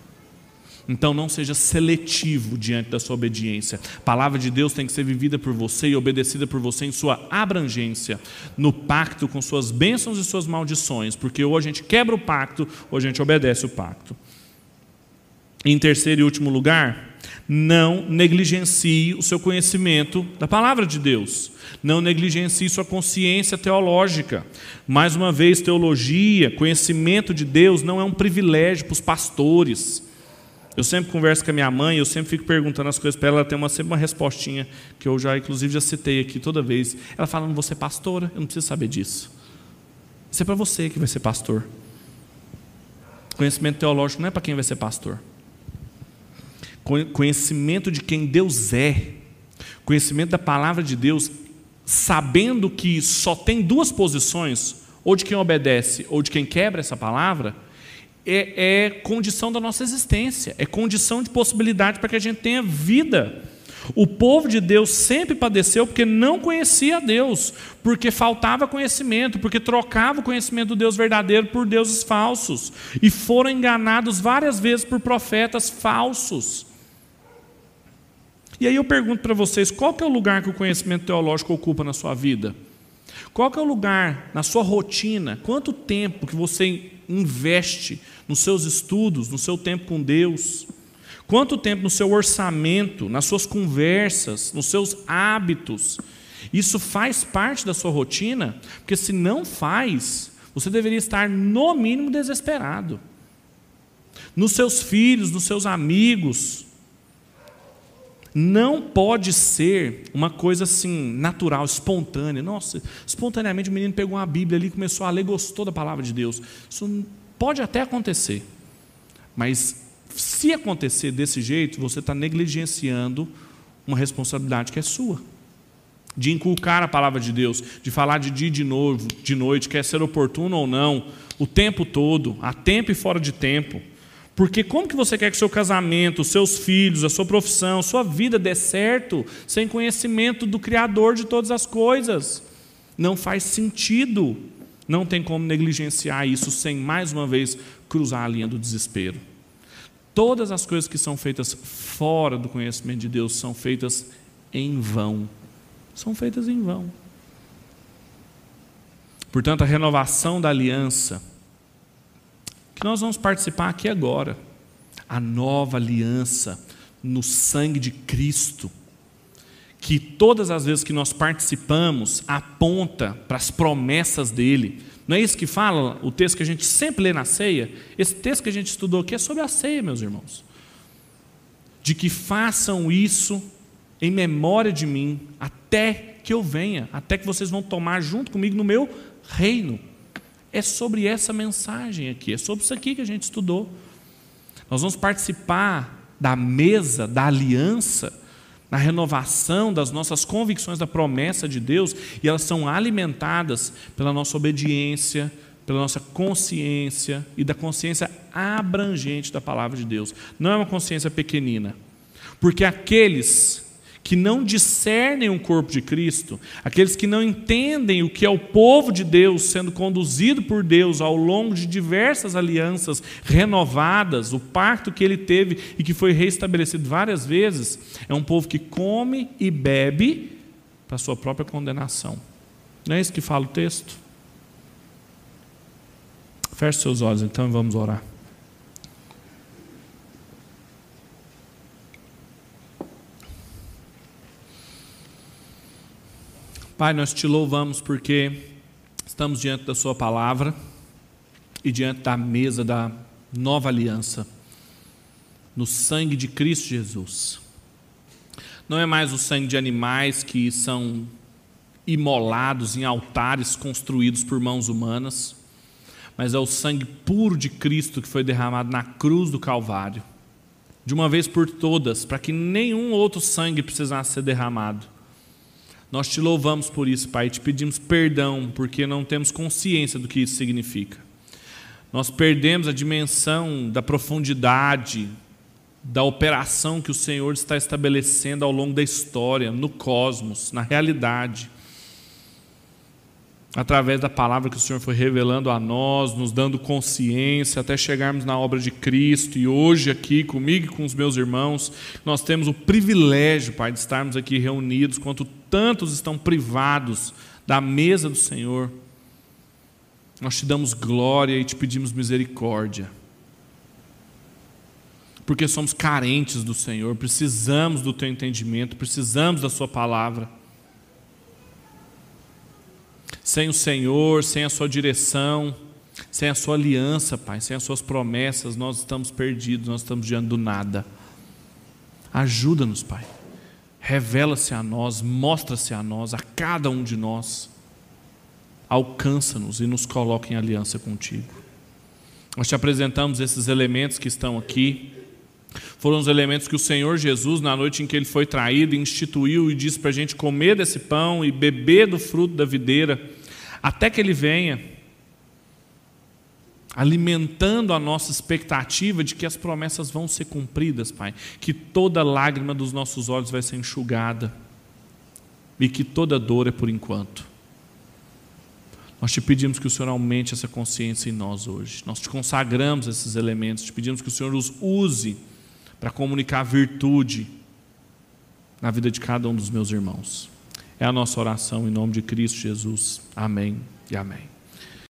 S1: Então não seja seletivo diante da sua obediência. A palavra de Deus tem que ser vivida por você e obedecida por você em sua abrangência, no pacto com suas bênçãos e suas maldições, porque ou a gente quebra o pacto ou a gente obedece o pacto. Em terceiro e último lugar, não negligencie o seu conhecimento da palavra de Deus. Não negligencie sua consciência teológica. Mais uma vez, teologia, conhecimento de Deus não é um privilégio para os pastores. Eu sempre converso com a minha mãe, eu sempre fico perguntando as coisas para ela, ela tem uma, sempre uma respostinha que eu já, inclusive, já citei aqui toda vez. Ela fala: Não vou ser pastora, eu não preciso saber disso. Isso é para você que vai ser pastor. Conhecimento teológico não é para quem vai ser pastor conhecimento de quem Deus é, conhecimento da palavra de Deus, sabendo que só tem duas posições, ou de quem obedece ou de quem quebra essa palavra, é, é condição da nossa existência, é condição de possibilidade para que a gente tenha vida. O povo de Deus sempre padeceu porque não conhecia Deus, porque faltava conhecimento, porque trocava o conhecimento do Deus verdadeiro por deuses falsos, e foram enganados várias vezes por profetas falsos. E aí eu pergunto para vocês, qual que é o lugar que o conhecimento teológico ocupa na sua vida? Qual que é o lugar na sua rotina? Quanto tempo que você investe nos seus estudos, no seu tempo com Deus? Quanto tempo no seu orçamento, nas suas conversas, nos seus hábitos? Isso faz parte da sua rotina? Porque se não faz, você deveria estar no mínimo desesperado. Nos seus filhos, nos seus amigos, não pode ser uma coisa assim, natural, espontânea. Nossa, espontaneamente o menino pegou uma Bíblia ali, começou a ler, gostou da palavra de Deus. Isso pode até acontecer. Mas se acontecer desse jeito, você está negligenciando uma responsabilidade que é sua. De inculcar a palavra de Deus, de falar de dia e de novo, de noite, quer ser oportuno ou não, o tempo todo, a tempo e fora de tempo. Porque como que você quer que o seu casamento, os seus filhos, a sua profissão, a sua vida dê certo sem conhecimento do Criador de todas as coisas? Não faz sentido. Não tem como negligenciar isso sem, mais uma vez, cruzar a linha do desespero. Todas as coisas que são feitas fora do conhecimento de Deus são feitas em vão. São feitas em vão. Portanto, a renovação da aliança que nós vamos participar aqui agora. A nova aliança no sangue de Cristo, que todas as vezes que nós participamos aponta para as promessas dele, Não é isso que fala o texto que a gente sempre lê na ceia? Esse texto que a gente estudou aqui é sobre a ceia, meus irmãos. De que façam isso em memória de mim, até que eu venha, até que vocês vão tomar junto comigo no meu reino. É sobre essa mensagem aqui, é sobre isso aqui que a gente estudou. Nós vamos participar da mesa da aliança, na renovação das nossas convicções da promessa de Deus, e elas são alimentadas pela nossa obediência, pela nossa consciência e da consciência abrangente da palavra de Deus. Não é uma consciência pequenina. Porque aqueles que não discernem o corpo de Cristo, aqueles que não entendem o que é o povo de Deus sendo conduzido por Deus ao longo de diversas alianças renovadas, o pacto que ele teve e que foi restabelecido várias vezes, é um povo que come e bebe para sua própria condenação. Não é isso que fala o texto? Feche seus olhos então e vamos orar. Pai, nós te louvamos porque estamos diante da Sua palavra e diante da mesa da nova aliança, no sangue de Cristo Jesus. Não é mais o sangue de animais que são imolados em altares construídos por mãos humanas, mas é o sangue puro de Cristo que foi derramado na cruz do Calvário, de uma vez por todas, para que nenhum outro sangue precisasse ser derramado nós te louvamos por isso, Pai, e te pedimos perdão porque não temos consciência do que isso significa. Nós perdemos a dimensão da profundidade da operação que o Senhor está estabelecendo ao longo da história, no cosmos, na realidade através da palavra que o Senhor foi revelando a nós, nos dando consciência até chegarmos na obra de Cristo. E hoje, aqui comigo e com os meus irmãos, nós temos o privilégio, Pai, de estarmos aqui reunidos, quanto tantos estão privados da mesa do Senhor. Nós te damos glória e te pedimos misericórdia. Porque somos carentes do Senhor, precisamos do teu entendimento, precisamos da Sua palavra. Sem o Senhor, sem a Sua direção, sem a Sua aliança, Pai, sem as Suas promessas, nós estamos perdidos, nós estamos diante do nada. Ajuda-nos, Pai. Revela-se a nós, mostra-se a nós, a cada um de nós. Alcança-nos e nos coloca em aliança contigo. Nós te apresentamos esses elementos que estão aqui. Foram os elementos que o Senhor Jesus, na noite em que ele foi traído, instituiu e disse para a gente comer desse pão e beber do fruto da videira até que Ele venha, alimentando a nossa expectativa de que as promessas vão ser cumpridas, Pai, que toda lágrima dos nossos olhos vai ser enxugada e que toda dor é por enquanto. Nós te pedimos que o Senhor aumente essa consciência em nós hoje. Nós te consagramos esses elementos, te pedimos que o Senhor os use para comunicar virtude na vida de cada um dos meus irmãos. É a nossa oração em nome de Cristo Jesus. Amém e amém.